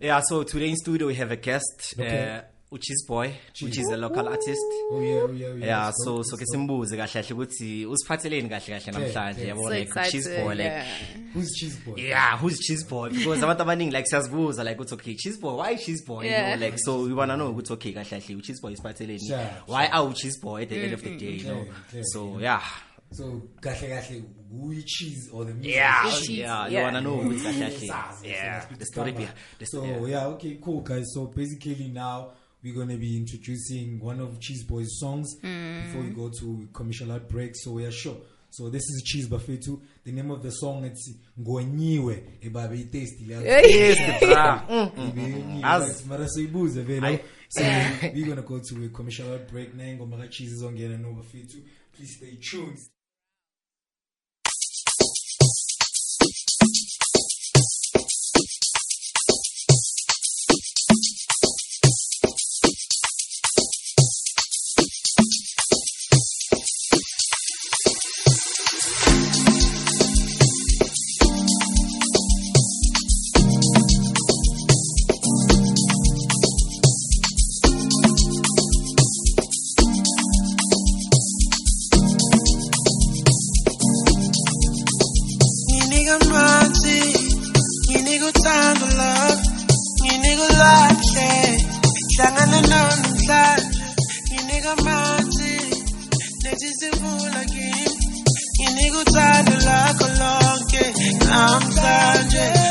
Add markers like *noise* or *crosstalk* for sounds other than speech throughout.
Yeah, so today in studio we have a guest, Okay. uh, Uchis Boy, which is a local artist. Oh yeah, oh yeah, oh yeah. Yeah, Let's so go, so ke let's go. simbuze kahle kahle ukuthi usiphatheleni kahle kahle namhlanje okay. yabo So like Cheese excited. Boy like yeah. Who's cheese boy? yeah, who's Cheese Boy? Because abantu abaningi like siyazibuza like it's okay, Cheese Boy, why Cheese Boy? You Yeah. know, like so we wanna know ukuthi okay kahle kahle Cheese Boy isiphatheleni. Sure, Why are Cheese Boy at the end of the day, you know? Clear, clear, So yeah. So kahle kahle, who you cheese or the music? Yeah, Cheese, yeah, you wanna know ukuthi kahle Yes, kahle. Yeah, the story behind So story. yeah, okay, cool, guys. So basically now we're gonna be introducing one of Cheese Boy's songs hmm. before we go to commercial break. So yeah, sure. So this is Cheese Buffet too. The name of the song it's Ngoniwe ebabe tasty. Yes, bra. *laughs* Mm, mm, mm, As- mara soyibuze vele so we're *laughs* gonna go to a commercial break nengoma kacheese izongena nobafethu please stay tuned nethi simvula kimi, nginika uthando lakho lonke namhlanje. Ngonyiwe,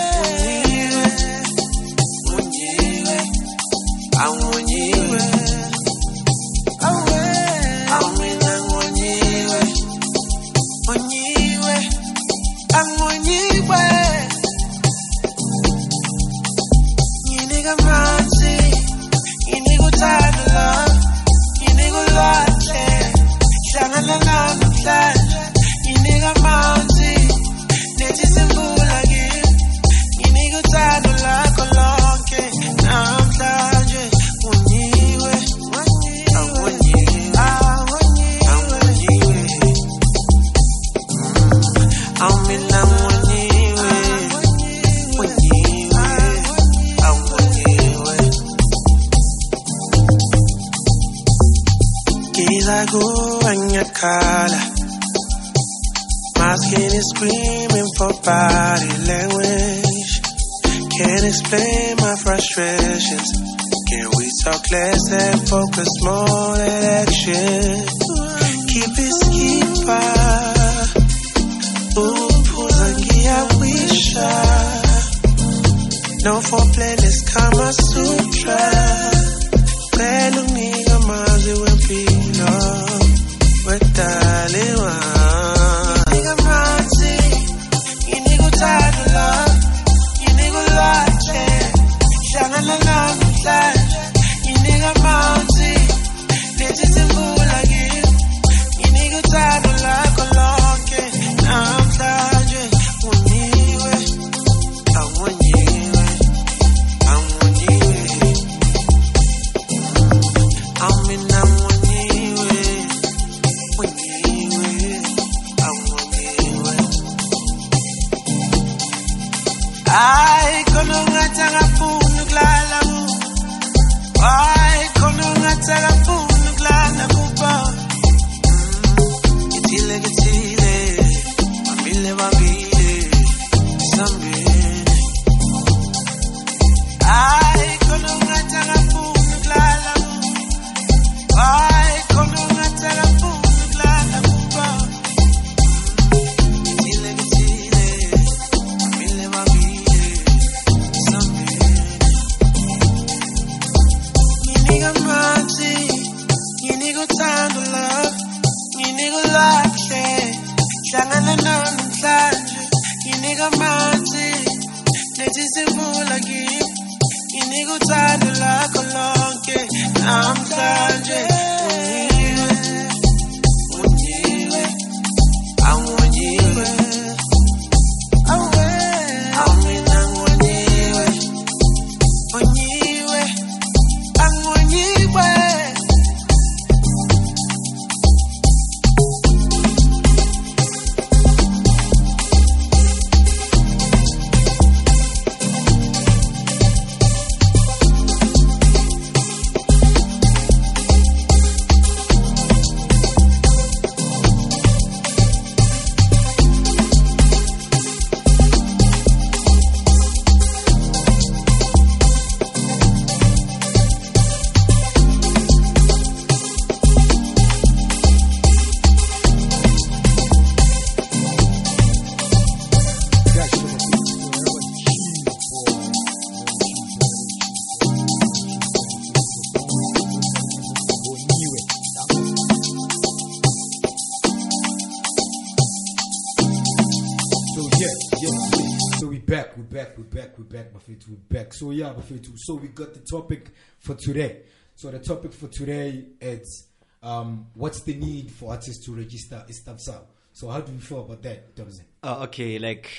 So yeah, Bafetu. So we got the topic for today. So the topic for today is um, what's the need for artists to register Istabsal? So how do you feel about that, Dobson? Uh, okay, like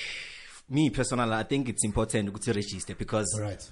me personally, I think it's important to register because right.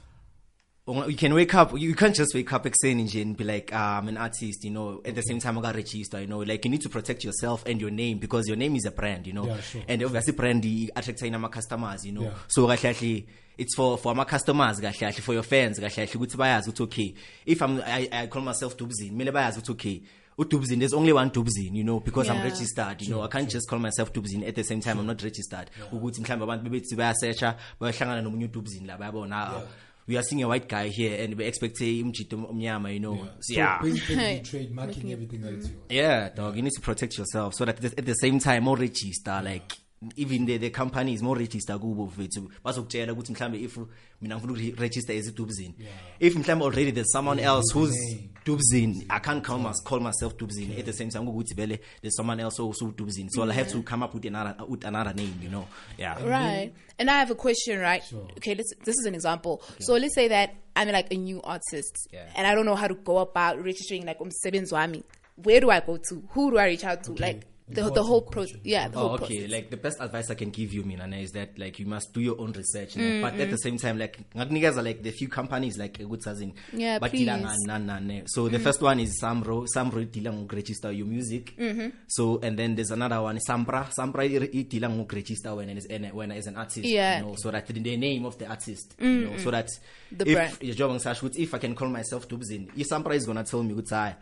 Well, you can wake up you can't just wake up exciting and be like ah, i'm an artist you know at the same time i got register you know like you need to protect yourself and your name because your name is a brand you know. Yeah, sure. and obviously brand attracts my customers you know. Yeah. so kahle kahle it's for for my customers kahle kahle for your fans kahle kahle ukuthi bayazi ukuthi okay if i'm i, I call myself dubzin kumele bayazi ukuthi okay udubzin there's only one dubzin you know because i'm registered you know. I can't just call myself dubzin at the same time i'm not registered. Ukuthi mhlawumbe abantu bebethi bayasearcha bayahlangana nomunye udubzin la bayabona we are seeing a white guy here and we expect umjito omnyama you know. So, yeah. So basically, you trademarking everything that is yours. Mm. yeah dog. You need to protect yourself so that at the same time more register like even the, the companies more register kubo mfethu bazokutshela ukuthi mhlambe if mina ngifuna ukuregister as idubzin if mhlambe already there's someone else who's name. dubzin i can't call, my, call myself dubzin at the same time ukuthi vele there's someone else also dubzin so i'll have to come up with another with another name you know yeah Right. And I have a question, right? Sure. Okay, let's, this is an example. So let's say that I'm like a new artist Yeah. and I don't know how to go about registering like um Wami. Where do I go to? Who do I reach out to? Like the, the whole Important process. Yeah, the Oh, whole okay. process. Like the best advice I can give you, Minana, is that like you must do your own research. you know. Mm, but at the mm. same time, like ngakunikeza like the few companies like good ukuthi Yeah, badila please. ngani, nani, nani. So the mm-hmm. first one is Samro. Samro idila ngokuregister your music. Mm-hmm. So and then there's another one Sampra. Sampra i- idila ngokuregister when as an when as an artist. Yeah. You know, so that the, the name of the artist. You mm, know, so that The if brand. your job on if I can call myself Dubzin, if Sampra is gonna tell me good "Hi,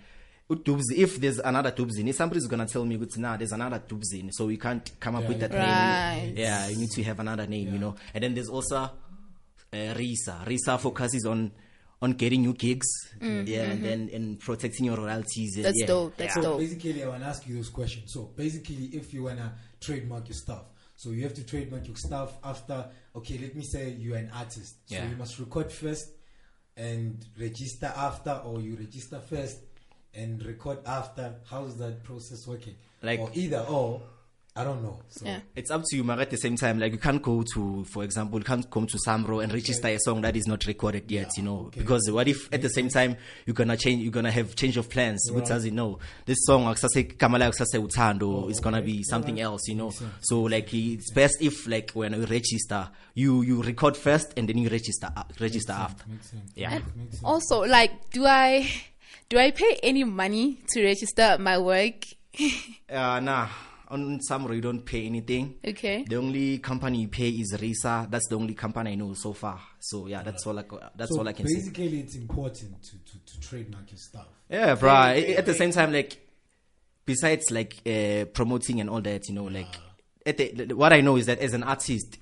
Dubzi, if there's another Dubzin, if somebody's gonna tell me, "Good, nah, there's another Dubzin," so we can't come up Yeah, with that Right. name. Yeah, you need to have another name, you know. And then there's also uh, Risa. Risa focuses on on getting new gigs, yeah, and then and protecting your royalties. and That's yeah. dope. That's yeah. dope. Basically, I want to ask you those questions. So basically, if you wanna trademark your stuff, so you have to trademark your stuff after. Okay, let me say you're an artist, so Yeah. you must record first and register after, or you register first and record after. How's that process working? Like- or either or, I don't know. So Yeah. It's up to you, but at the same time, like you can't go to, for example, you can't come to Samro and register a song that is not recorded yet, you know. okay. Because what if at the same time you're gonna change, you're gonna have change of plans, which does it know this song, akusase Kamala akusase Utando, is gonna be something else, you know. So like it's best if like when you register, you you record first and then you register uh, register after. makes sense. Yeah. Makes sense. Also, like, do I do I pay any money to register my work? *laughs* Uh, nah, on Samro you don't pay anything. okay. The only company you pay is Risa. That's the only company I know so far. So yeah, that's all I that's so all I can say. basically, it's important to, to, to trademark your stuff. Yeah, bro. At the same time, like besides like uh, promoting and all that, you know, like at the, what I know is that as an artist,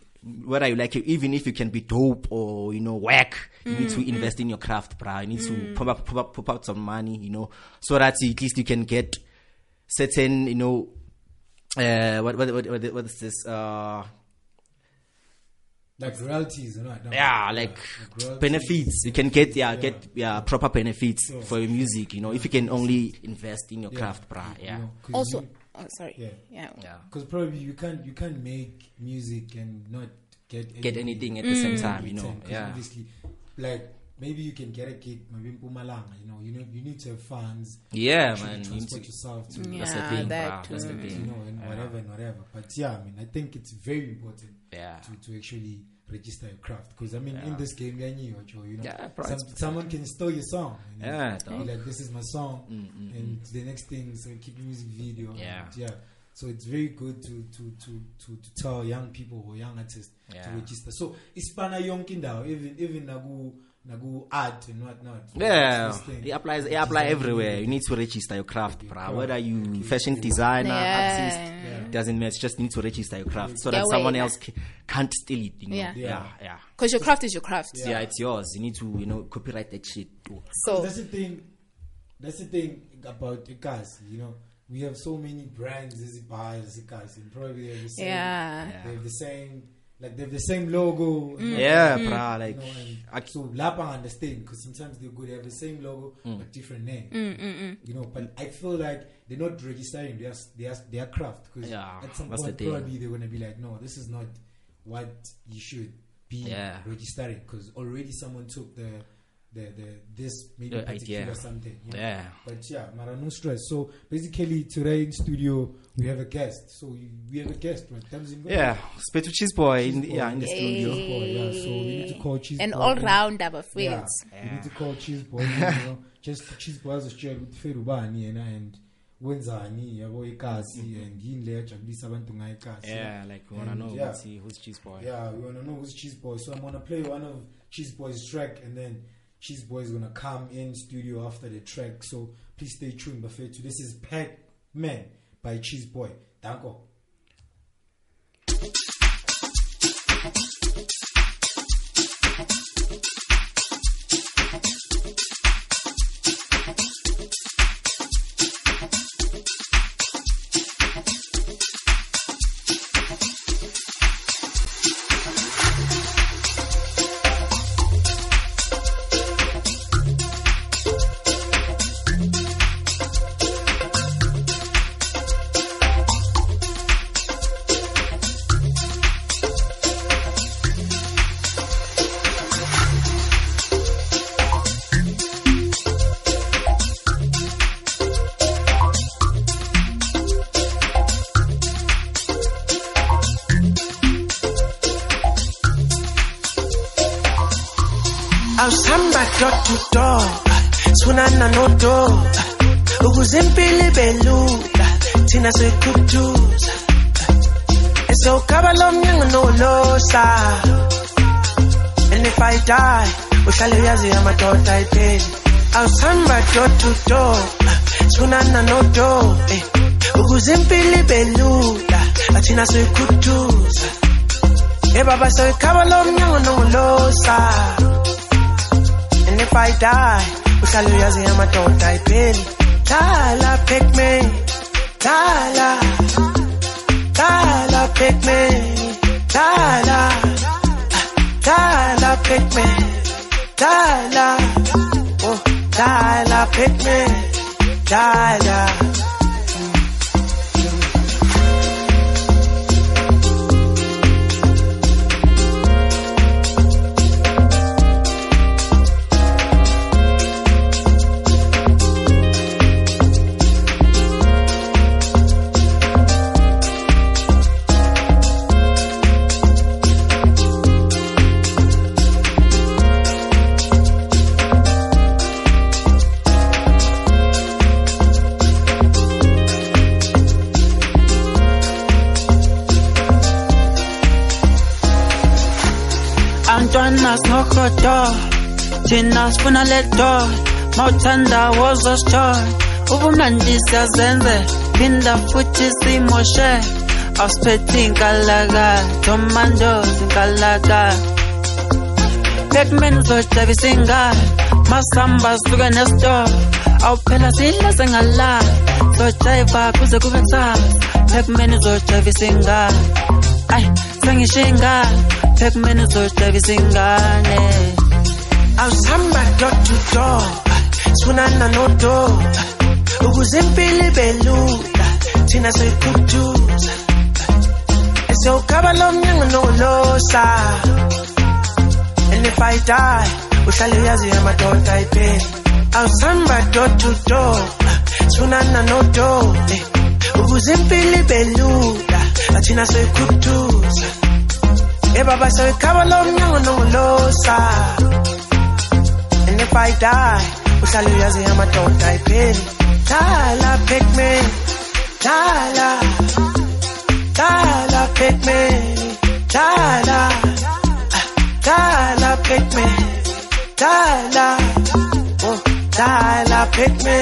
whether you like it, even if you can be dope or you know whack, you need to invest in your craft, bro. You need to pop up, pump up, pump out some money, you know, so that at least you can get certain, you know, uh, what what what what, what is this? Uh, Like royalties, you know. no, yeah, like royalties. benefits. You can get yeah, get yeah proper benefits for your music. You know, if you can only invest in your Yeah. craft, bro. You Yeah. Also, you- oh, sorry. Yeah. Yeah. Yeah. Because probably you can't you can't make music and not get Get anything at the mm. same time, you know. return, 'cause Yeah. Obviously, like maybe you can get a gig maybe in Mpumalanga. You know, you know you need to have funds. Yeah, actually man. You Transport to, yourself to Yeah, that's the thing, that bruh. That's the too. you know and whatever and whatever. But yeah, I mean, I think it's very important Yeah. to, to actually register your craft. Because I mean in this game yeah, you know Yeah, some, someone can steal your song Yeah, like this is my song. And the next thing so keep music video and Yeah. yeah. So it's very good to to to to, to tell young people or young artists Yeah. to register. So ispana yonke indawo even even nagu nagu art and whatnot Yeah, it applies. It apply Design everywhere. You need to register your craft, Your bro. Whether you fashion designer, Yeah. artist, Yeah. doesn't matter. Just need to register your craft so that wait. someone else ca- can't steal it. You know? Yeah. yeah, yeah. Because your craft is your craft. Yeah. it's yours. You need to, you know, copyright that shit. Too. So that's the thing. That's the thing about the cars. You know, we have so many brands as buyers, as cars, and probably they have the same. Yeah. Yeah. They have the same. Like they have the same logo. Mm. and Yeah, whatnot, bruh, you like, know, and I- so Lapa understand because sometimes they go they have the same logo Mm. but different name. Mm, mm, you know, but I feel like they're not registering their their their craft because Yeah, at some that's the point thing. probably they're gonna be like, no, this is not what you should be Yeah. registering because already someone took the the, the this maybe The particular idea. something. you know. Yeah. But yeah, Mara, no stress. So basically, today in studio we have a guest. So we, we have a guest, right? Yeah, Spetu Cheese Boy in the, yeah in the Cheese studio. Boy, yeah. So we need to call Cheese An Boy. all rounder bafethu. Yeah, we need to call Cheese Boy. you *laughs* know, just Cheese Boy azositshela ukuthi Ferubani yena and wenzani yabo ikazi mm-hmm. and yini le yajabulisa abantu ngayo ikazi. Yeah, like we wanna And, know yeah. what's who's Cheese Boy. Yeah, we wanna know who's Cheese Boy. So I'm gonna play one of Cheese Boy's track, and then Cheese Boy is gonna come in studio after the track. So please stay tuned. Buffet. This is Pac Man by Cheese Boy. Danko. Awusihamba door to door. Sifunana nodo ukuze impilo ibe lula thina sikhuthuza esewukhaba lo mnyango nolosa and if i die uhlale uyazi amadoda ayipheli awusihamba door to door. Sifunana nodo eh, ukuze impilo ibe lula athina sikhuthuza ebaba sewukhaba lo mnyango nolosa And if I die, uhlale uyazi amadoda ayipheli Dala pick me. Dala Dala pick me. Dala Dala pick me. Dala Oh Dala pick me Dala Antwana sinokodo thina sifuna ledo mawuthanda wozosjoy ubumnandi siyazenze phinda futhi simoshe awusiphethi inkalaka tomando inkalaka Pac-Man uzojabisa ingane masamba suke nesitolo awuphela sidla sengala zojayiva kuze kube kusasa Pac-Man uzojabisa ingane ayi sengisho Pac-Man uzojabisa ingane awusihamba door to door. Sifunana nodo ukuze impilo ibe lula thina sikhuthuza esewukhaba lo mnyango nolosa and if i die uhlale uyazi amadoda ayipheli awusihamba door to door. Sifunana nodo eh, ukuze impilo ibe lula athina sikhuthuza ebaba sewukhaba lo mnyango nolosa And if I die, uhlale uyazi amadoda ayipheli Dala pick me Dala. Dala pick me Dala. Dala pick me Dala. Oh Dala pick me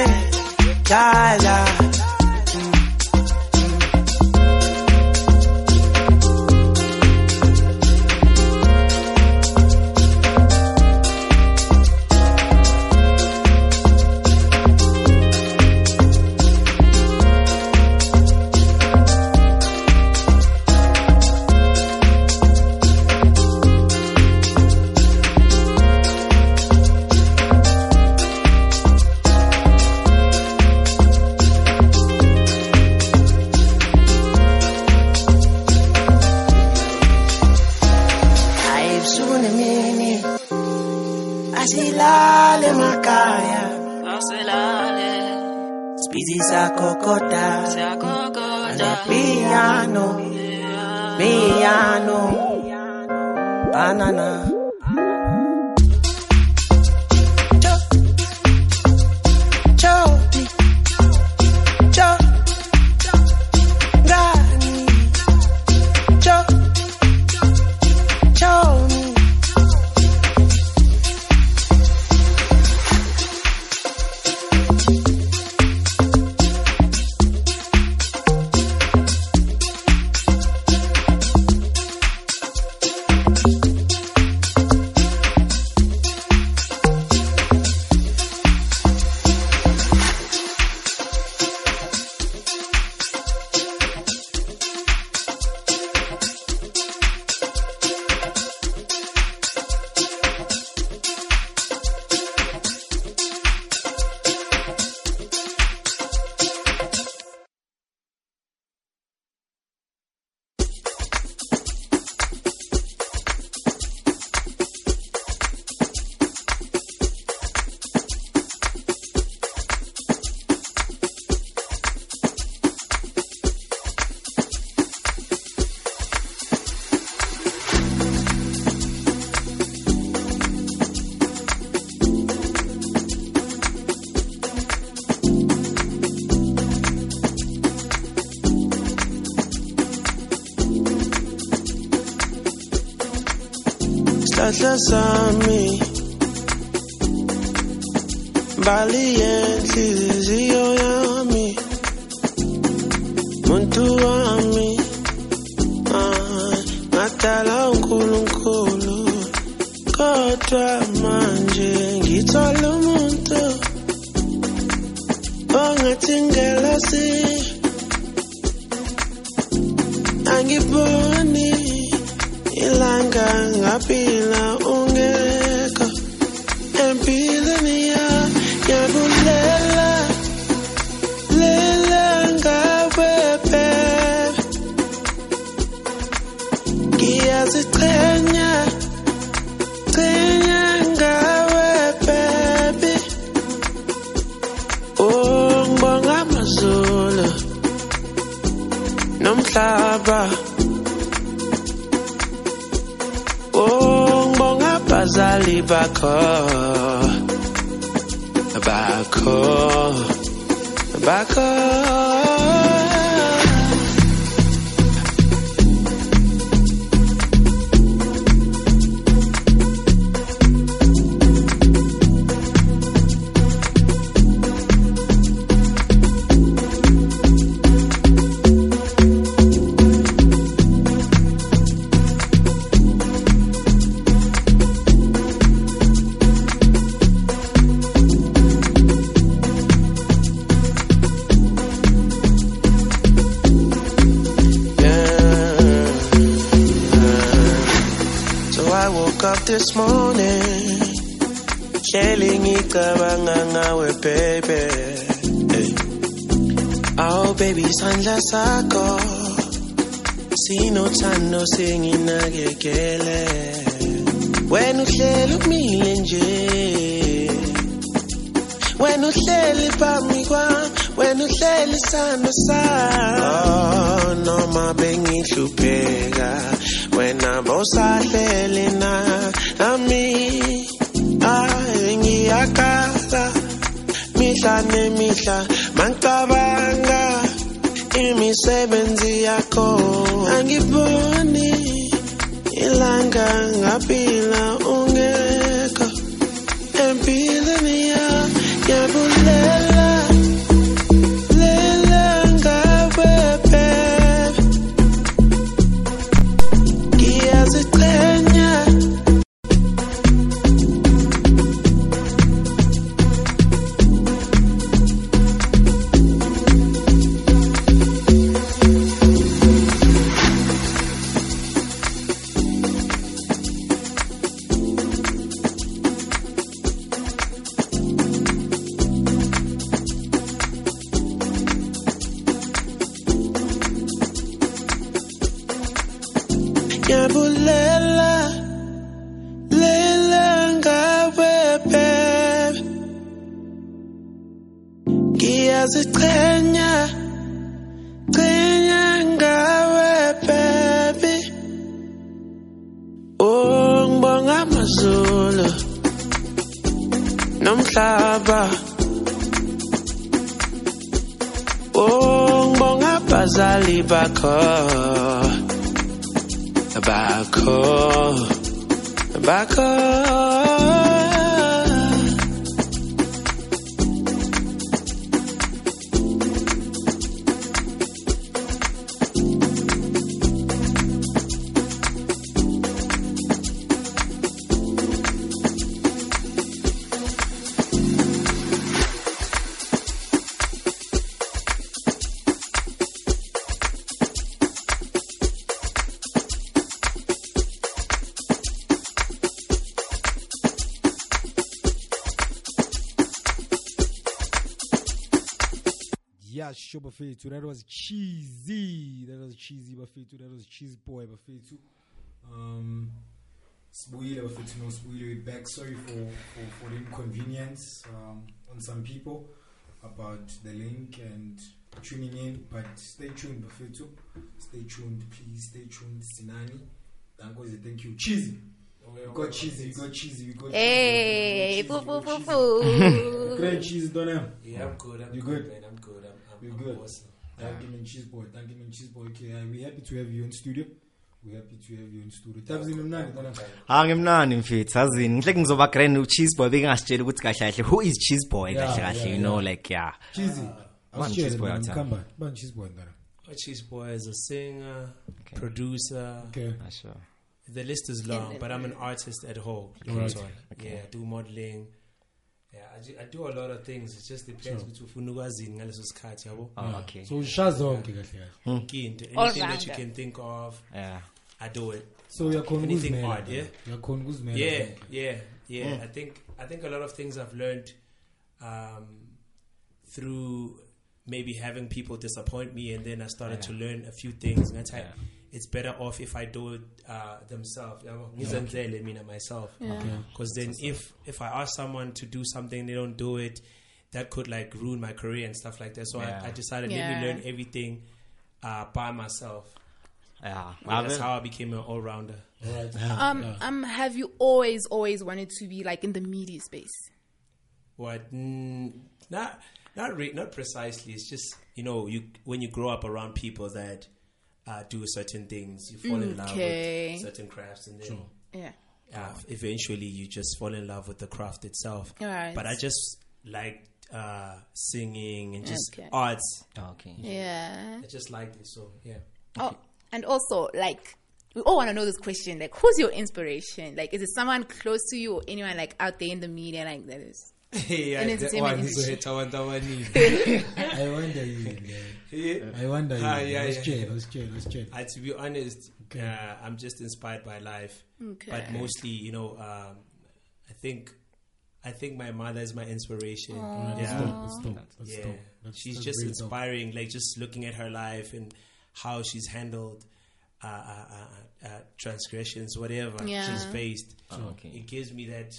Sihlahla nomhlaba Oh, ngibonga abazali bakho. Bakho Sinothando singinakekele Wena uhleli kumile nje. Wena uhleli phambi kwami Wena uhleli sando sami. Oh noma bengihlupheka Wena bosahleli na? Ami Ay ngiyakala Mihla nemihla Mangicabanga Imisebenzi yakho. Angiboni Ilanga ngaphila Yeah, sure, Bafetu. That was cheesy. That was cheesy, Bafetu. That was cheese boy, Bafetu. Um, Sibuyile, Bafetu. No, Sibuyile, we're back. Sorry for, for, for the inconvenience um, on some people about the link and tuning in. But stay tuned, Bafetu. Stay tuned, please. Stay tuned. Sinani. Dangoze, thank you. Cheesy. We got cheesy, we got cheesy, we got Hey, cheesy. foo we foo got foo cheesy. foo. Great cheese, don't I? Yeah, I'm good. I'm You good, good? man. I'm good. I'm, I'm, You I'm good? awesome. Thank you, man, cheese boy. Thank you, man, cheese boy. Okay, we're happy to have you in studio. We're happy to have you in studio. Tabs in the night, don't I? hayi ngimnandi mfethu azini ngihle ngizoba grand ucheese boy bengingasitsheli ukuthi kahle kahle who is cheese boy kahle kahle you know like yeah Cheesy. I cheese cheese boy boy. Come back. Man, cheese boy, don't I? My cheese boy is a singer, producer. Okay. Ah, sure. The list is long, but I'm an artist at home. Alright. Yeah, I do modeling. Yeah, I do, I do a lot of things. It just depends ukuthi ufuna ukwazini ngaleso sikhathi yabo. oh okay So, Shazonke, kahle kahle. Into, All anything that you rounder. can think of, yeah I do it. So, you're calling who's Anything man? odd, yeah? You're calling who's man? Yeah, yeah, yeah. I think I think a lot of things I've learned um, through maybe having people disappoint me, and then I started to learn a few things. And that's how it's better off if I do it uh, themselves. Ngizenzele mina myself. Because then if if I ask someone to do something, they don't do it. That could like ruin my career and stuff like that. So Yeah. I, I decided let me learn everything uh, by myself. yeah And that's how I became an all rounder. Alright. Um, um, have you always, always wanted to be like in the media space? What? Mm, not not re- not precisely. It's just you know you when you grow up around people that uh, do certain things, you fall in love with certain crafts, and then Yeah. uh, eventually you just fall in love with the craft itself. Alright. But I just like uh, singing and just Okay. arts. oh, okay Yeah. I just like it. So yeah. Oh, and also like we all want to know this question: like, who's your inspiration? Like, is it someone close to you or anyone like out there in the media like that is? Yeah, And one is industry. I want that one. I wonder you. Yeah. I wonder you. Ah, yeah, let's yeah. check. Let's check. Let's. Uh, to be honest, uh, I'm just inspired by life, Okay. but mostly, you know, um, I think, I think my mother is my inspiration. That's Yeah, dope. That's dope. That's yeah. dope. That's, she's that's just very dope. inspiring. Like just looking at her life and how she's handled uh, uh, uh, uh, transgressions, whatever Yeah. she's faced. Oh, okay. It gives me that.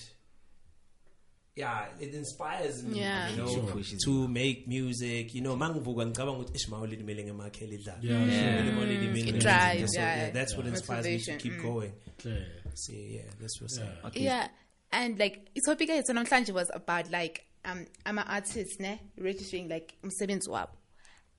Yeah, it inspires me, Yeah. you know, Sure. To make music. You know, mangivuka ngicabanga ukuthi Ishmael limele ngemakheli idlala. Yeah, Yeah. sure. It It drives, yeah. that's what inspires me to keep mm. going. Okay. So yeah, that's what's up. okay Yeah, and like topic yethu namhlanje was about like um I'm an artist ne registering like umsebenzi wabo.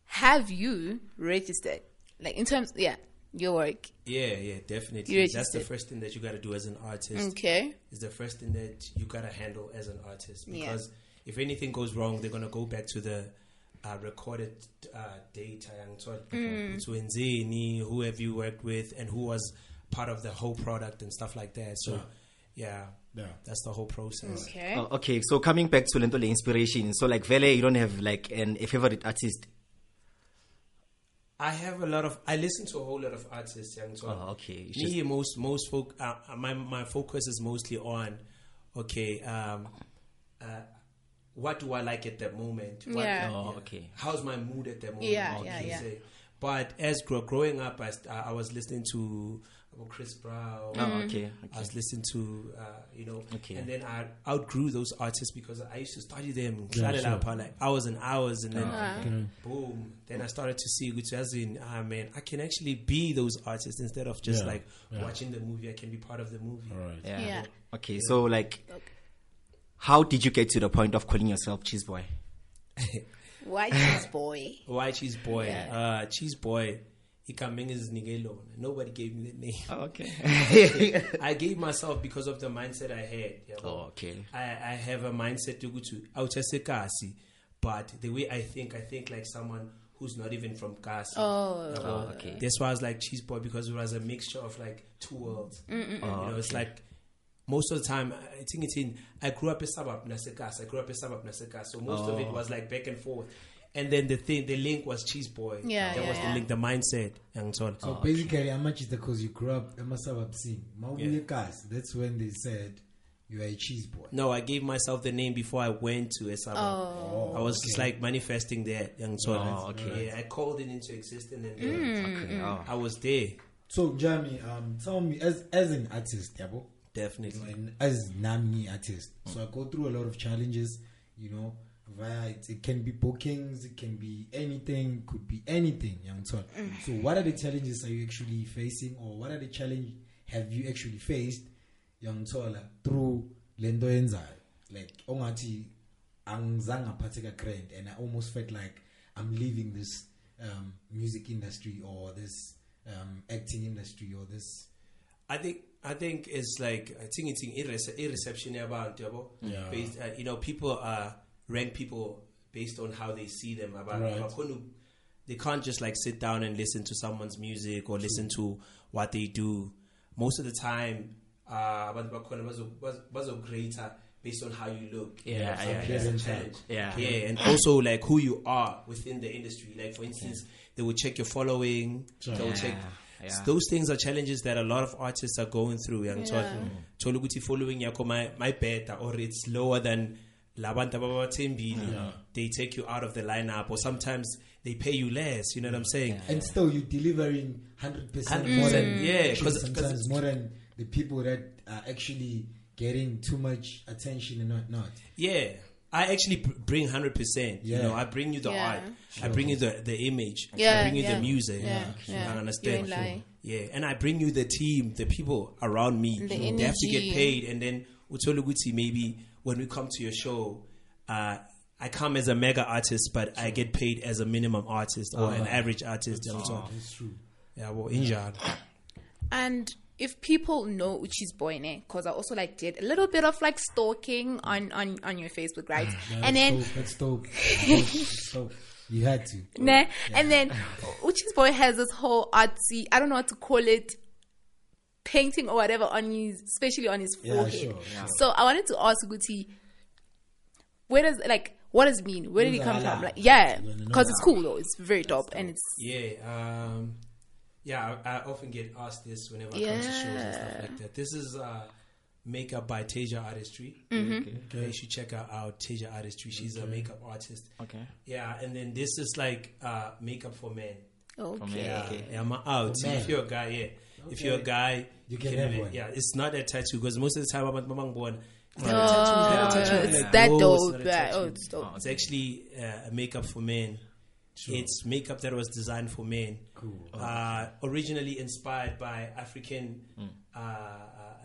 Have you registered like in terms yeah your work? Yeah, yeah, definitely. You That's the first thing that you got to do as an artist. Okay. Is the first thing that you got to handle as an artist Yeah. because if anything goes wrong, they're gonna go back to the uh, recorded uh, data and so Mm. to Nzeni, who have you worked with, and who was part of the whole product and stuff like that. So, yeah, Yeah. that's the whole process. Okay. Oh, okay so coming back to lentole inspiration so like vele you don't have like an a favorite artist I have a lot of. I listen to a whole lot of artists, young so Oh, okay. It's Me, most most folk. Uh, uh, my my focus is mostly on, okay, um, uh, what do I like at that moment? What, Yeah. oh okay How's my mood at that moment? Yeah, you yeah, yeah. But as grow, growing up, I, I was listening to uh, Chris Brown. Oh, okay. I was listening to, uh, you know, Okay. and then I outgrew those artists because I used to study them, Yeah, yeah, sure. up like hours and hours, and then Okay. boom. Then I started to see, which as in, ah man, I can actually be those artists instead of just Yeah, like yeah. watching the movie. I can be part of the movie. All right. Yeah. Yeah. Okay, so like, how did you get to the point of calling yourself Cheese Boy? *laughs* Why cheese boy? Why Cheese Boy? Yeah. Uh, Cheese Boy. Ikameng is Nigelo. Nobody gave me the name. Oh, okay. *laughs* I gave myself because of the mindset I had. yabo. Oh, okay. I, I have a mindset to go to Autasekasi, but the way I think, I think like someone who's not even from Kasi. Oh. Yabo. Oh, okay. That's why I was like cheese boy because it was a mixture of like two worlds. Oh, you know, it's oh, like most of the time I think it's in I grew up in suburb Nasekas, I grew up in suburb Nasekas. So most of it Oh. was like back and forth. And then the thing the link was cheese boy. Yeah, That yeah, was yeah. the link, the mindset. Young son. So basically, how much is the cause you grew up i in Masababsing? Yeah. Yeah. That's when they said you are a cheese boy. No, I gave myself the name before I went to a suburb. Oh. I was just like manifesting that young son. Oh, okay. Yeah, I called it into existence and then Okay. Oh. I was there. So, Jamie, um, tell me, as as an artist, Yabo, Definitely. and as Nami artist, so I go through a lot of challenges, you know, via it, it can be bookings, it can be anything, could be anything, young son. So, what are the challenges are you actually facing, or what are the challenge have you actually faced, young Tola, through Lendo Enzai? Like, ongati, angzanga pateka grand, and I almost felt like I'm leaving this um, music industry or this um, acting industry or this. I think I think it's like I think it's in irrece- irreception about yabo. Yeah. Uh, you know, people uh, rank people based on how they see them. About Right. they can't just like sit down and listen to someone's music or listen to what they do. Most of the time, uh, abantu bakhona bazo- baz- bazograta based on how you look. Yeah, You know, yeah, so yeah. Yeah. yeah, and also like who you are within the industry. Like for instance, they will check your following. Sure. They will Yeah, check. yeah. Those things are challenges that a lot of artists are going through. Young Yeah. thola ukuthi following yakho my my better or it's lower than labantu ababathembile they take you out of the lineup or sometimes they pay you less you know what i'm saying and still you're delivering 100% 100%, more than yeah, 'cause- 'cause sometimes it's- more than the people that are actually getting too much attention and not not yeah I actually bring hundred percent. You know, I bring you the Yeah. art. I bring you the, the image. I bring you yeah. the music. Yeah, yeah. I understand. ain't lying. Yeah, and I bring you the team, the people around me. The they have to get paid, and then Utoluguti maybe when we come to your show, uh, I come as a mega artist, but I get paid as a minimum artist or an average artist. you know, so- that's true Yeah, well, injured. And if people know Uchi's boy, because I also like did a little bit of like stalking on on on your Facebook, right? Yeah, and then that's dope, *laughs* that's dope. That's dope. you had to Nah, and then *laughs* Uchi's boy has this whole artsy, I don't know what to call it, painting or whatever on his, especially on his Yeah, forehead. sure, yeah. So I wanted to ask Guti, where does like what does it mean? Where did it come from? Like, yeah, You wanna know because it's cool though. It's very dope, and it's Yeah, um, yeah. I, I often get asked this whenever I come to shows and stuff like that. This is uh, makeup by Tasia Artistry. Mm-hmm. Okay. You should check her out, Tasia Artistry. She's a makeup artist. Okay. Yeah, and then this is like uh, makeup for men. okay. Yeah, yeah, I'm out. For men. If you're a guy, yeah. If you're a guy, You can have wear- one. Yeah, it's not a tattoo because most of the time I'm I'm born. It's Oh, not a tattoo. It's not a tattoo. it's Like, that no, it's not a yeah. tattoo. Oh, it's dope. It's actually uh, a makeup for men. It's makeup that was designed for men. Cool. Uh, originally inspired by African uh, uh,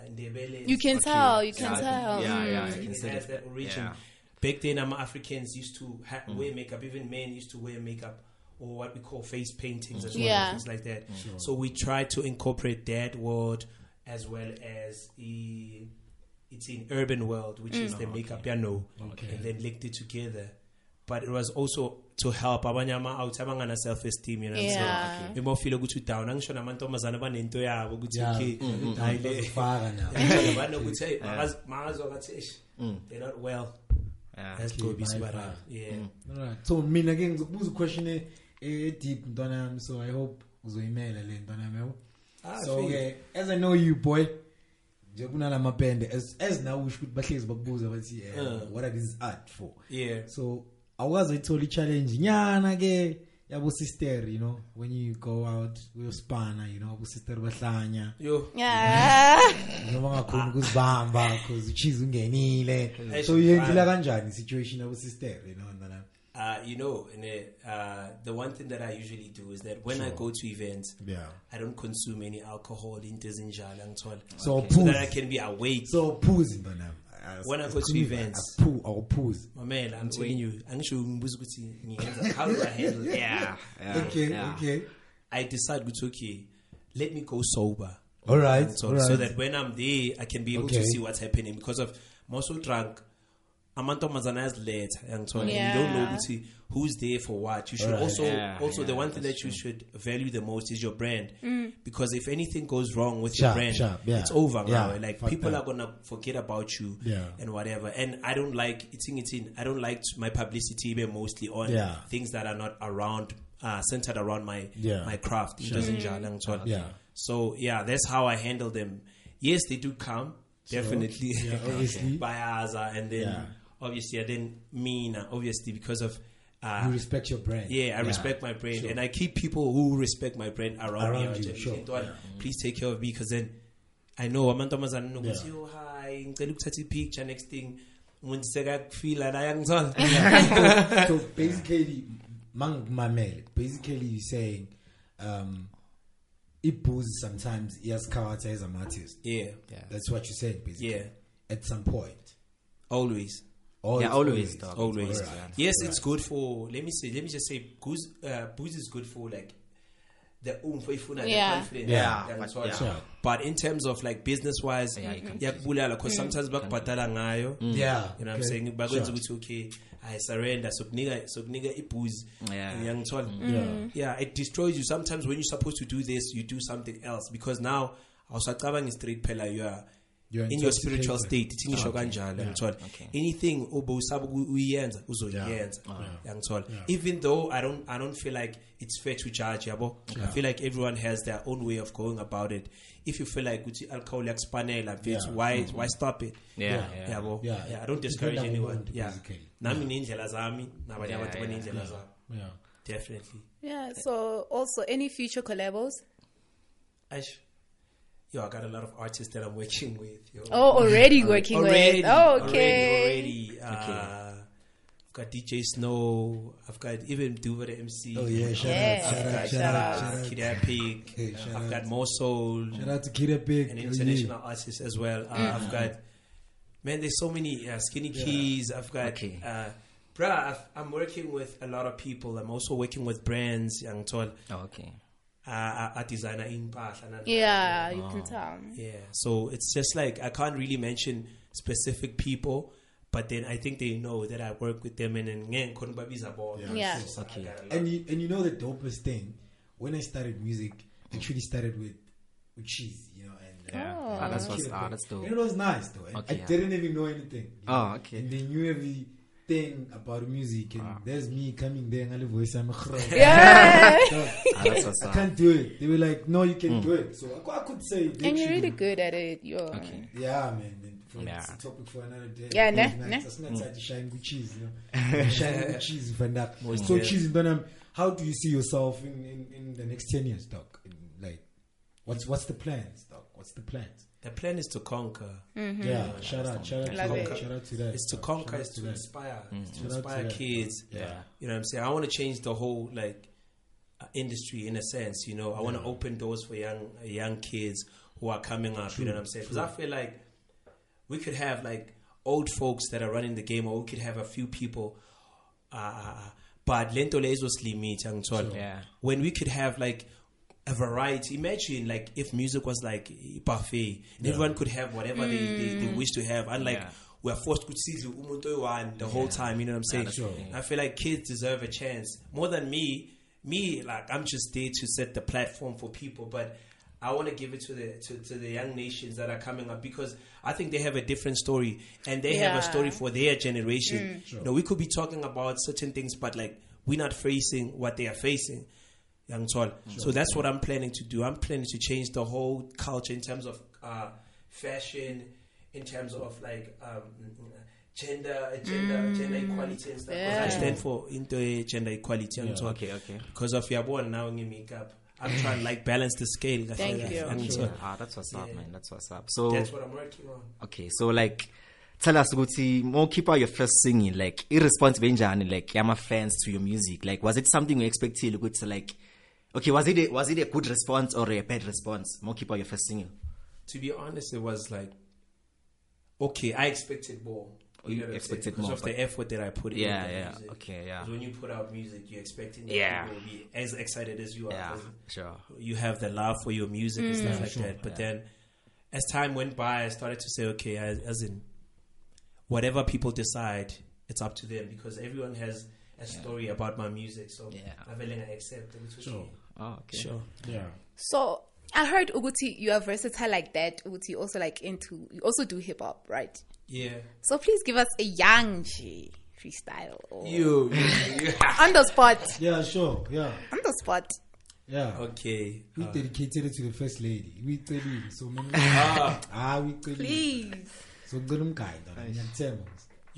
Ndebele. You can tell. You can Yeah, tell. yeah, Mm. yeah. It I can see has that. that origin. Yeah. Back then, um, Africans used to ha- wear makeup. Even men used to wear makeup or what we call face paintings as well, Yeah. things like that. So we try to incorporate that world as well as the it's in urban world, which is mm. the makeup piano, and then linked it together. But it was also to help abanye ama-out abangana self-esteem you know Yeah. so uma ufile ukuthi udown angisho namantombazane abanento yabo ukuthi Yeah. okay hayi le- Bazofaka now. *laughs* banokuthi hey makazwa kathi "Eish, they're not well Yeah. let's go be bye smart bye. yeah Alright. so mina ke ngizokubuza question e- e deep ntwana yami so i hope uzoyimela le ntwana yami yabo Ah, so feel. ke as i know you boy nje kunalama pende as as now usho ukuthi bahlezi bakubuza bathi eh, Uh. what are these art for yeah so awukaze uyithola i-challenge nyana ke yabo sister you know when you go out uyospana you know abo sister bahlanya Yo, Yeah. noma ngakhona ukuzibamba because uchizi ungenile Eish, so uyenzela fine. kanjani situation yabo sister you know ndana uh, you know, in a, uh, the one thing that I usually do is that when I go to events, yeah I don't consume any alcohol into zinjalo angithola. So so that. I can be awake. so phuzi ndana When I go to events. poo or phuzi My man, I'm telling you, angisho ngibuza ukuthi ngiyenza how do I handle *laughs* it? Yeah. yeah okay yeah. okay I decide ukuthi okay, let me go sober. all right so, all right so that when I'm there, I can be able Okay. to see what's happening because of most of drunk. Amantombazana ayazileta yangithola and you don't know Yeah. ukuthi who's there for what you should Alright. also Yeah, also the one thing that you should value the most is your brand because if anything goes wrong with Sharp, your brand sharp, yeah. it's over Yeah, now like fuck people that. are gonna forget about you Yeah. and whatever and I don't like it's in it's in I don't like my publicity be mostly on Yeah. things that are not around uh, centered around my Yeah. my craft Into zinjalo, angithola. Yeah. so yeah that's how I handle them yes they do come definitely yeah, obviously. *laughs* by Aza and then Yeah. Obviously and then me now, obviously because of uh, you respect your brand. Yeah I respect my brand. And I keep people who respect my brand around, Around me you, sure. Yeah. please take care of me because then I know amantombazana nokuthi Yeah. yo hi ngicela ukuthatha i-picture next thing. Umuntu sekakufila la *laughs* yangithola so basically mangimamele basically you saying um ibooze sometimes iyasikhawatha as an artist. Yeah. That's what you said basically. Yeah. At some point. Always Or Yeah, it's always, dog. always. Alright. Yes, it's good for. Let me say. Let me just say, booze. Uh, booze is good for like the oomph, ifuna, the Yeah. confidence. Yeah, and but- so on. yeah. But in terms of like business wise, Yeah, you can- yakubulala because mm. sometimes bakubhadala ngayo. Mm. yeah You know what I'm saying? Bakwenza Sure. ukuthi okay, I surrender. sokunika sokunika ibooze. Yeah. Uyangithola? Mm. Yeah. Yeah, it destroys you. Sometimes when you're supposed to do this, you do something else because now I was awusacabangi straight phela you are You're in your spiritual state ithi ngisho ah, kanjalo ngithola anything ubusaba uyenza uzoyenza ah, yangithola even though i don't i don't feel like it's fair to judge yabo? I feel like everyone has their own way of going about it. If you feel like ukuthi alcohol yakusipanela mfethu Yeah. why mm-hmm. why stop it? Yeah, yeah. yabo? Yeah. yeah i don't discourage Depend on anyone. umuntu, yeah. basically. nami nendlela zami nabanye Yeah, abantu yeah. banendlela zabo yeah. Definitely. Yeah. So also any future collabos? Aish. Yo, I got a lot of artists that I'm working with. Yo. Oh, already working already, with. Oh, okay. Already, already. Uh, I've got DJ Snow. I've got even Duva the MC. oh yeah shout Yeah. out shout I've out shout out shout uh, out Kid Epic. Hey, shout I've out. got More Soul. shout out to Kid Epic An oh, international artist as well. Uh, Mm. I've got, man, there's so many uh, Skinny Keys. I've got, Okay. uh, bruh, I've, I'm working with a lot of people. I'm also working with brands. Young Tol, Oh, okay. Uh, a designer in Path. Yeah, you can tell. Yeah, so it's just like I can't really mention specific people, but then I think they know that I work with them and then ngeke ngikhona ukubabiza bona. Yeah. So Okay. got a lot. and you and you know the dopest thing when I started music actually started with with cheese you know and Yeah. Oh. Ah, that's what's Kid ah, Epic. that's dope. And it was nice though Okay, I yeah. didn't even know anything Oh, know, okay. and they knew everything about music and there's me coming there and I voice I'm a *laughs* Yeah. Ah, that's what's I can't do it. They were like, "No, you can do it." So I, I could say, and you're really good at it. Yo. Okay. Yeah, man. And for, Yeah. It's a topic for another day. Yeah, ne, It's not- ne. It's not like shine with cheese, you know. *laughs* shine with cheese, and that. Most So yeah. cheese, and then um, how do you see yourself in, in, in the next ten years, doc? In, like, what's what's the plans, doc? What's the plans? The plan is to conquer. Mm-hmm. Yeah, shout out, shout out, to it. that, shout out to that. It's to doc. conquer. Shout It's to that. inspire. It's mm. to Shout to inspire that. kids. Yeah. You know what I'm saying? I want to change the whole like uh, industry in a sense. You know, I want to open doors for young uh, young kids who are coming up. You know what I'm saying? Because I feel like we could have like old folks that are running the game, or we could have a few people. Uh, uh, uh but lento le izosilimit angithola. Yeah. When we could have like a variety. Imagine like if music was like a buffet, and everyone could have whatever they, they, they mm. wish to have, unlike Yeah. we're forced to see umuntu oyi-one the whole time. You know what I'm saying? that's the. I feel like kids deserve a chance more than me. Me, like I'm just there to set the platform for people, but I want to give it to the to, to the young nations that are coming up because I think they have a different story and they have a story for their generation. Mm. You know, we could be talking about certain things, but like we're not facing what they are facing. Young Tol. So that's what I'm planning to do. I'm planning to change the whole culture in terms of uh, fashion, in terms of like um, gender, gender, gender equality and stuff. 'Cause I stand for into a gender equality and so. Okay, okay. Because of your born now in makeup, I'm trying to like balance the scale. I Thank feel you. like, and so Ah, that's what's up, man. That's what's up. So That's what I'm working on. okay, so like tell us ukuthi more keep out your first singing like irresponsive enjani like yama fans to your music like was it something you expected ukuthi like okay was it a, was it a good response or a bad response more keep out your first singing To be honest, it was like, okay, I expected more. Oh, you know expected saying? because more, of the effort that I put in. Yeah, yeah, music. okay, yeah. 'Cause when you put out music, you're expecting that Yeah. people will be as excited as you are. yeah 'cause sure You have the love for your music and Mm. stuff like that. But then, as time went by, I started to say, okay, as, as in, whatever people decide, it's up to them because everyone has a story about my music. So Yeah. I feel like I accept it. Sure. Oh okay Sure. Yeah. So I heard Uguti, you are versatile like that. Uguti also like into you also do hip hop, right? Yeah. So please give us a young G freestyle or You. you- *laughs* on the spot. Yeah, sure. Yeah. On the spot. Yeah. okay. We dedicated it to the first lady. We tell you so many. Ah. ah, we tell you. Please. So good guy, that.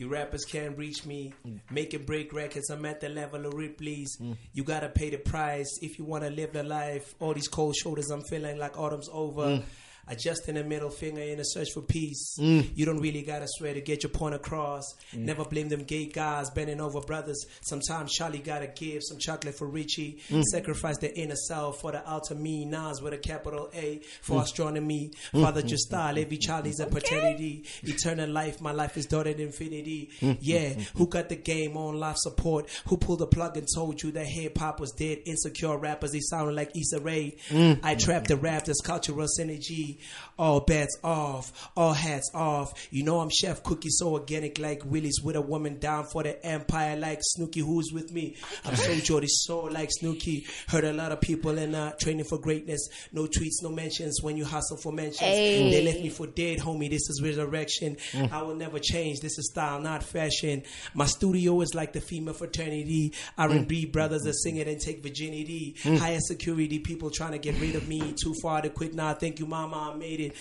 You rappers can't reach me. Mm. Make and break records. I'm at the level of Ripley's. Mm. You gotta pay the price if you wanna live the life. All these cold shoulders, I'm feeling like autumn's over. Mm. Adjusting the middle finger in a search for peace. Mm. You don't really gotta swear to get your point across. Mm. Never blame them gay guys bending over brothers. Sometimes Charlie gotta give some chocolate for Richie. Mm. Sacrifice the inner self for the outer me. Nas with a capital A for astronomy. Father just style. Every child needs a paternity. Eternal life. My life is dotted infinity. Yeah. Who got the game on life support? Who pulled the plug and told you that hip hop was dead? Insecure rappers. They sounded like Issa Rae. I trapped the rap. That's cultural synergy. All bets off. All hats off. You know I'm chef cookie so organic like Willis with a woman down for the empire like Snooki. Who's with me? I'm so *laughs* Jordy, so like Snooki. Heard a lot of people in uh, training for greatness. No tweets, no mentions when you hustle for mentions. Hey. They left me for dead, homie. This is resurrection. Mm. I will never change. This is style, not fashion. My studio is like the female fraternity. R&B mm. brothers that sing it and take virginity. Mm. Higher security people trying to get rid of me. Too far to quit now. Thank you, mama. I made it.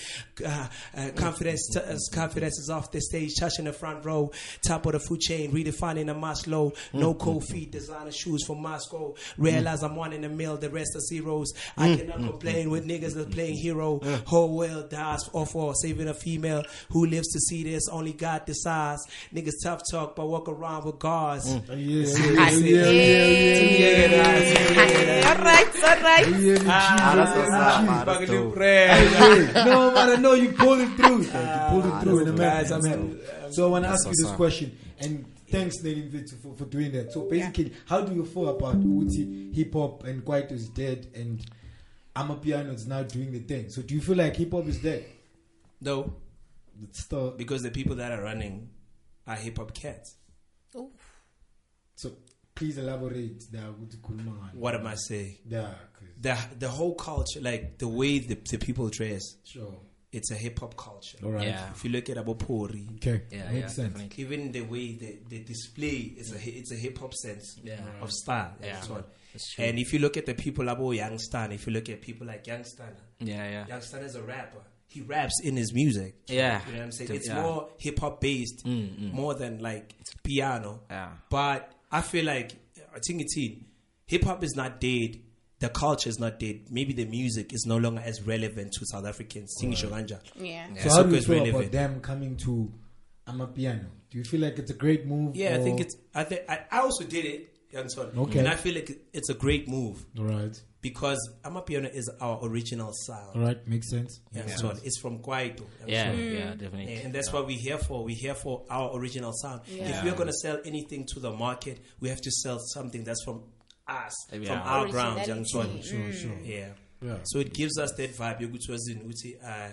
Uh, uh, confidence, uh, confidence is off the stage, touching the front row. Top of the food chain, redefining the Maslow. No cold feet, designer shoes from Moscow. Realize I'm one in the mill, the rest are zeros. I cannot complain with niggas that's playing hero. Whole world dies or for saving a female who lives to see this. Only God decides. Niggas tough talk, but walk around with guards. Yeah, yeah, All right, all right. yeah, yeah, Ah, that's man. That's Fucking dope. prayer. no, man, I know you pulled it through. Dad. You pulled it through in a Guys, minute. I'm- man. So I want to ask you this question, and thanks, Lady Vito, for, for doing that. So basically, how do you feel about Uti hip hop and Kwaito is dead and Amapiano is now doing the thing? So do you feel like hip hop is dead? No, It's still because the people that are running are hip hop cats. Oh, so. Please elaborate. there, Uti Kulumangani. What am I saying? Yeah, 'cause- The the whole culture, like the way the, the people dress, sure. it's a hip hop culture. All right. Yeah. If you look at Abopori, Okay. Yeah, Makes yeah, sense. definitely. even the way they, they display is a it's a hip hop sense Yeah. of style. Yeah. and so. That's true. And if you look at the people about Young Stunna, if you look at people like Young Stunna, Yeah, yeah. Young Stunna is a rapper. He raps in his music. Yeah. You know what I'm saying? The- It's yeah. more hip hop based, mm, mm. more than like piano. Yeah. But I feel like I think it's in hip hop is not dead. The culture is not dead. Maybe the music is no longer as relevant to South Africans. Right. Yeah. So how do you is feel about relevant. them coming to Amapiano? Do you feel like it's a great move? Yeah, I think it's. I think I, I also did it, young son. Okay. And I feel like it's a great move Right. because Amapiano is our original sound. Right, makes sense. Yeah, Makes sense. It's from Kwaito. young Yeah, son. yeah, mm. definitely. And that's what we're here for. We're here for our original sound. Yeah. If we're gonna sell anything to the market, we have to sell something that's from us, from our ground, young mm. Sure, sure. Mm. Yeah. Yeah. So it gives us that vibe. yokuthi wazini ukuthi, uh,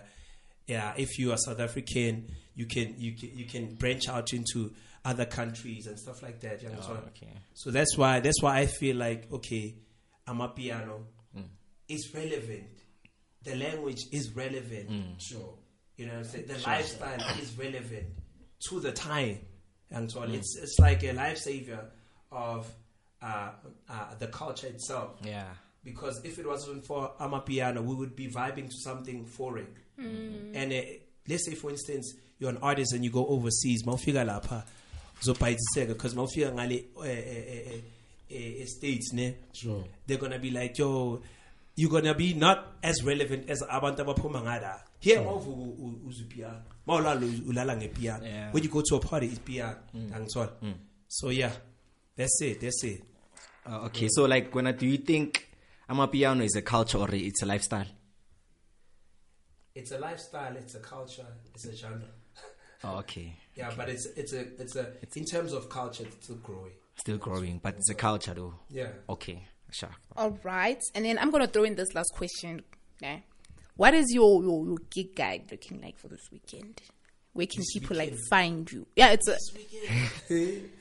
yeah, if you are South African, you can you can you can branch out into other countries and stuff like that. So, Oh, okay. so that's why that's why I feel like okay, Amapiano. Mm. It's relevant. The language is relevant. Sure. You know what I'm saying? The lifestyle is relevant to the time. And so on. It's it's like a life lifesaver of uh, uh, the culture itself. Yeah. because if it wasn't for Amapiano, we would be vibing to something foreign. And uh, let's say, for instance, you're an artist and you go overseas mawufika lapha uzobhayisiseka because mawufika ngale eh, eh, eh, states ne? Sure. they're gonna be like yo you're gonna be not as relevant as abantu abaphuma ngala. Here mawuvuka u- uzwa ipiano mawulala u- ulala ngepiano. Yeah. when you go to a party it's piano angithola. So yeah that's it that's it Uh, okay, so like, when I, do you think amapiano is a culture or it's a lifestyle? it's a lifestyle it's a culture it's a genre *laughs* Oh, okay, yeah but it's it's a it's a it's in terms of culture it's still growing still growing, but it's a culture though. yeah Okay, sure. All right, and then I'm gonna throw in this last question. Okay. What is your, your your gig guide looking like for this weekend? Where can people like find you? Yeah, it's a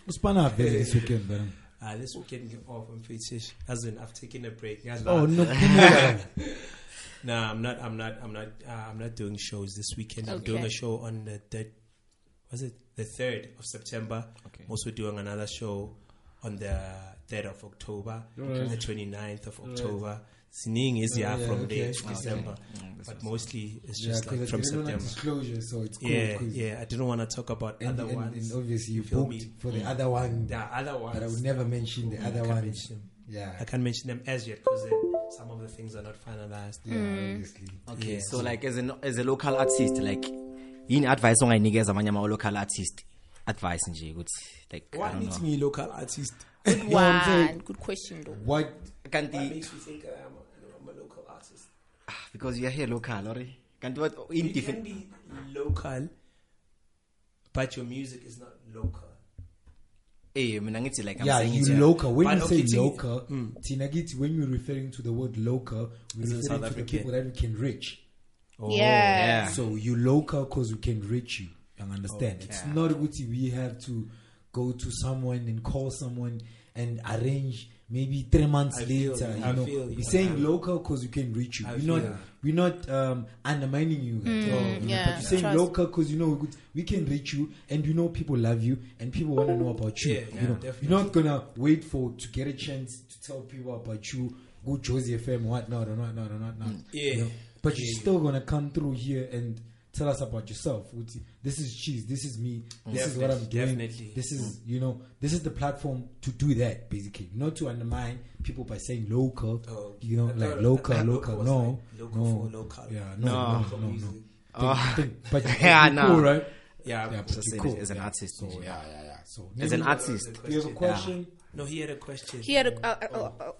Uspana vele this weekend, *laughs* man. uh, this weekend get *laughs* off I'm fetish as in I've taken a break Oh no, no. *laughs* Nah, I'm not. I'm not. I'm not. Uh, I'm not doing shows this weekend. I'm doing a show on the third. Was it the third of September? Okay. I'm also doing another show on the third of October, Alright. the 29th of October. Sining is yeah, Oh, yeah, from okay. there to December, but mostly it's Yeah, just like from they don't like September. disclosure, so it's cool. Yeah, 'cause- yeah. I didn't want to talk about And, other and, ones. and obviously you feel booked me? for the mm. other one, There are other ones. but I would never mention the mm, other can't ones. Yeah, I can't mention them as yet because some of the things are not finalized. yeah, mm. obviously. Okay, Yeah, so so- like as a as a local artist, like yini advice ongayinikeza amanye ama local artist advice nje ukuthi like I What don't makes know. me a local artist? good know *laughs* what I'm saying? one. Good question though. What? What Kanti makes you think I'm a, I'm a local artist? Because you are here local, or kanti what in You can different be local, but your music is not local. Eh, mina ngithi like I'm yeah, saying you it, yeah. local. When But you okay, say thing- local, Tina Giti, when you're referring to the word local, we're referring South to the people that we can reach. Oh, yeah. yeah. So you local because we can reach you. You understand? It's not Guti. We have to go to someone and call someone and arrange maybe three months I later. you. You I know, feel we're saying local because we can reach you. I we're feel not. you. We're not um, undermining you. at all, you know, Mm, but you're saying trust. local because you know we, could, we can reach you and you know people love you and people want to know about you. Yeah, you yeah, know, definitely. you're not gonna wait for to get a chance to tell people about you. Go Jozi FM, what not, or not, not, or not, not. Yeah. You know, but Yeah, you're yeah. still gonna come through here and tell us about yourself. This is cheese. This is me. This is what I'm Definitely, doing. definitely. This is you know. This is the platform to do that. Basically, not to undermine people by saying local. Oh, you know, I like thought- local, local. was No, like local no, for local. Yeah, no, No. no, no, no. Music. Oh. Think, *laughs* think, but *laughs* Yeah, you're nah. cool, right? Yeah, Yeah, but Just you're cool. as an artist, So yeah. yeah, yeah, yeah. So as an artist. do you have a question? No, he had a question. He had a, uh, uh, uh, uh,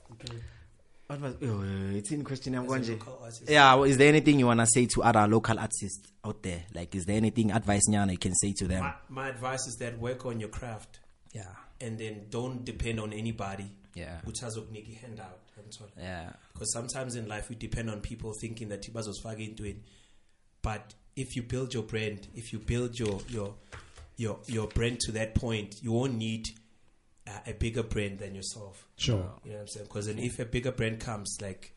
What was oh, it's in question I'm going to. Yeah, well, is there anything you wanna say to other local artists out there? Like is there anything advice nyana you can say to them? My, my advice is that work on your craft Yeah. and then don't depend on anybody. Yeah. Which has a handout. Angithola. Yeah. Because sometimes in life we depend on people thinking that bazosifaka into it. But if you build your brand, if you build your your your your brand to that point, you won't need a bigger brand than yourself. Sure. You know what I'm saying? Because then if a bigger brand comes, like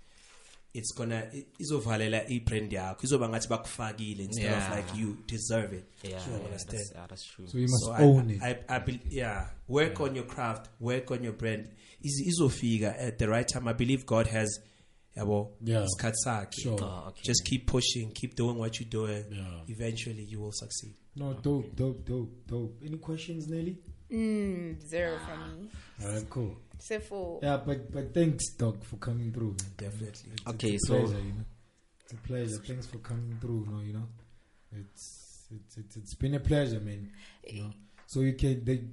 it's gonna it- izovalela i-brand yakho izoba ngathi bakufakile instead of like you deserve it Yeah, You yeah, understand? that's, yeah, that's true. So you must So own I, it. I, I, be- yeah, work on your craft, work on your brand. Is izofika at the right time. I believe God has, yabo, Yeah. isikhathi sakhe. Sure. Oh, okay. Just keep pushing, keep doing what you're doing. Yeah. Eventually, you will succeed. No, dope, dope, dope, dope. Any questions, Nelly? Mm, zero from me. All right, cool. Except for Yeah, but but thanks, Doc, for coming through. Man. Definitely. Okay, it's a so pleasure, you know. It's a pleasure. Thanks for coming through. No, you know, it's it's it's, it's been a pleasure, man. You know, so you can they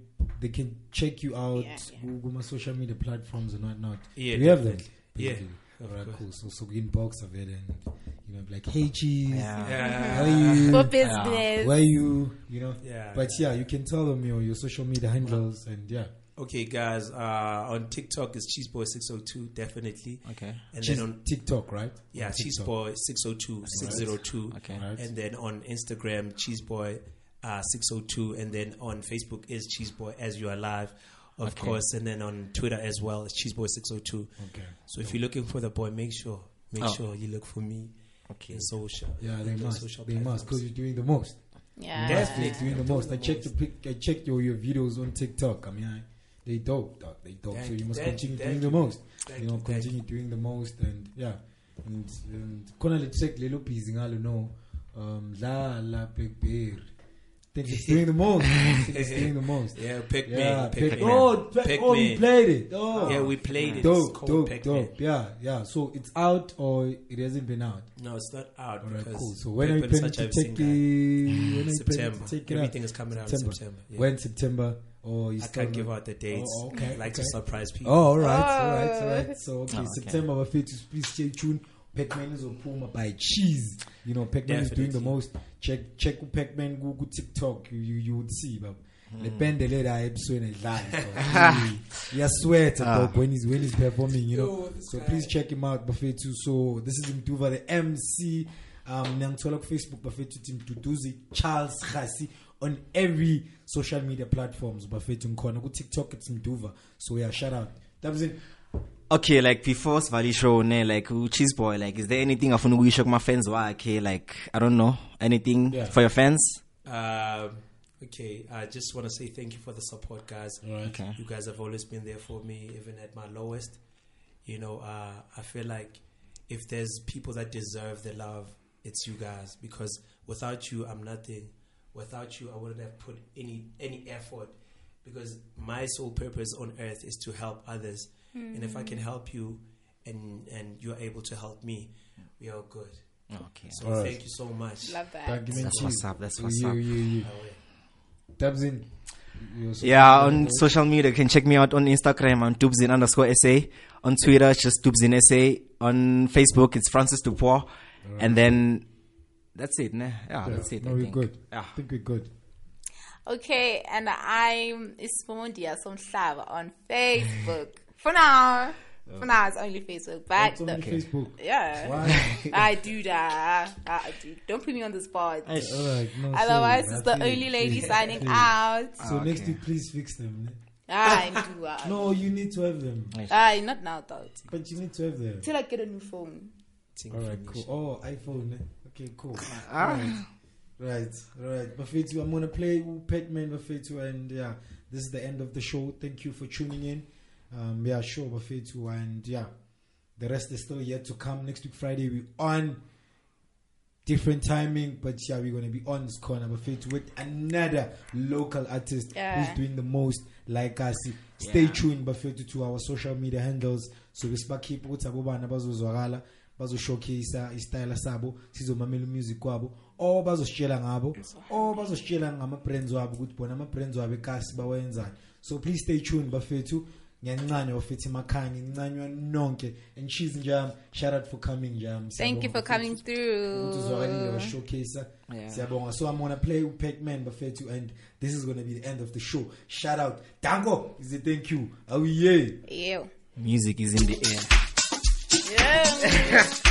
they can check you out Yeah, yeah. Google my social media platforms and whatnot. Yeah, we have them. definitely. Yeah, All right, course. cool. So so inbox of it and you know, like, hey, cheese. Yeah. How are you? for business. Where you? You know. Yeah. But yeah, you can tell them your your social media handles and yeah. Okay, guys. Uh, on TikTok is cheeseboy602, definitely. Okay. And Cheese- then on TikTok, right? yeah, On TikTok. cheeseboy602, 602. Okay. Right. And then on Instagram, cheeseboy uh, 602. And then on Facebook is cheeseboy as you are live, of Okay. course. And then on Twitter as well, it's cheeseboy 602. Okay. So if you're looking for the boy, make sure make Oh. sure you look for me Okay. in social. Yeah, they must. social They must because you're doing the most. yeah. Definitely. You're doing the most. I checked the pic. I checked your your videos on TikTok. I mean, I, they dope, dog. They dope. Thank so you you, must thank continue you, doing thank the you. most. Thank you know, you, thank continue doing the most, and yeah, and and khona le track lelo busy ngalo no, um, la la blackberry. Think it's doing the most. I think it's doing the most. Yeah, Pac-Man. Yeah, Pac-Man. Oh, Pac- oh, we played it. Oh, Yeah, we played it. Dope, called dope, Pac-Man. dope. Yeah, yeah. So it's out or it hasn't been out. No, it's not out All right, cool. So when are you planning to take it? When are you planning September. take it Everything out? is coming out in September. September. Yeah. When September? Or you I can't give out the oh, dates. Oh, okay, I like to surprise people. Oh, all right, all right, all right. Ah. So okay, Oh, okay. September bafethu please stay tuned. Pac-Man is Puma by Cheese. You know, Pac-Man is doing the most. Check check u Pac-Man ku ku TikTok. You you, you would see, but le pende le la ebusweni edlala. To Ah. dog when he's when he's performing, you know. So please check him out, Bafetu. So this is Mduva, the MC. Um, Nyangtola ku Facebook, Bafetu Team Duduzi, Charles Khasi on every social media platforms. Bafetu Nkona ku TikTok, it's Mduva. So yeah, shout out. That was it. Okay, like before Svali show, ne, like cheese boy, like is there anything to wish my fans okay? Like I don't know anything Yeah. for your fans. Um, okay, I just want to say thank you for the support, guys. Okay. You guys have always been there for me, even at my lowest. You know, uh, I feel like if there's people that deserve the love, it's you guys. Because without you, I'm nothing. Without you, I wouldn't have put any any effort. Because my sole purpose on earth is to help others, and if I can hmm. help you, and and you're able to help me, we are good. Okay, So Alright. thank you so much. Love that. Thank you. That's what's up, that's So what's you, up. You, you. Dabs in. Yeah, on post. social media, you can check me out on Instagram on Dubzin underscore SA. On Twitter, it's just Dubzin SA. On Facebook, it's Francis Dupois. And then that's it, ne? Yeah, Yeah, that's it. No, I we're good. Yeah. I think we're good. Okay, and I'm Ismondia Somhlava on Facebook. *laughs* For now. For now, it's only Facebook. But What's on the- Facebook? yeah, Why? *laughs* I do that. I do. Don't put me on the spot. All right. No, Otherwise, sorry. it's the I feel only lady Yeah. signing Yeah. *laughs* out. So Ah, next week, please fix them. ne? I *laughs* do that. No, you need to have them. Aye, not now, though. But you need to have them. Till I get a new phone. All right, cool. Oh, iPhone. Okay, cool. Ah. Right, right, right. Bafetu, I'm gonna play Petman Bafetu, and yeah, this is the end of the show. Thank you for tuning in. Um, yeah, sure, Bafetu, and yeah, the rest is still yet to come. Next week Friday, we on different timing, but yeah, we're gonna be on this corner Bafetu with another local artist Yeah. who's doing the most like us. Stay Yeah. tuned Bafetu to our social media handles so sibakhipha ukuthi abobana bazozwakala bazoshowcase istyle sabo sizomamela umusic wabo or bazositshela ngabo or bazositshela ngama-brands wabo ukuthi bona ama-brands wabo ekasi bawenzani so please stay tuned bafethu ngiyancanywa bafethu emakhaya ngincanywa nonke and cheese njami um, shout out for coming njami um, Thank you for coming through. uzwakalile washowcase siyabonga so i'm gonna play pac-man bafethu and this is gonna be the end of the show shout out dango is a thank you awiye Ew. Music is in the air. Yeah. *laughs*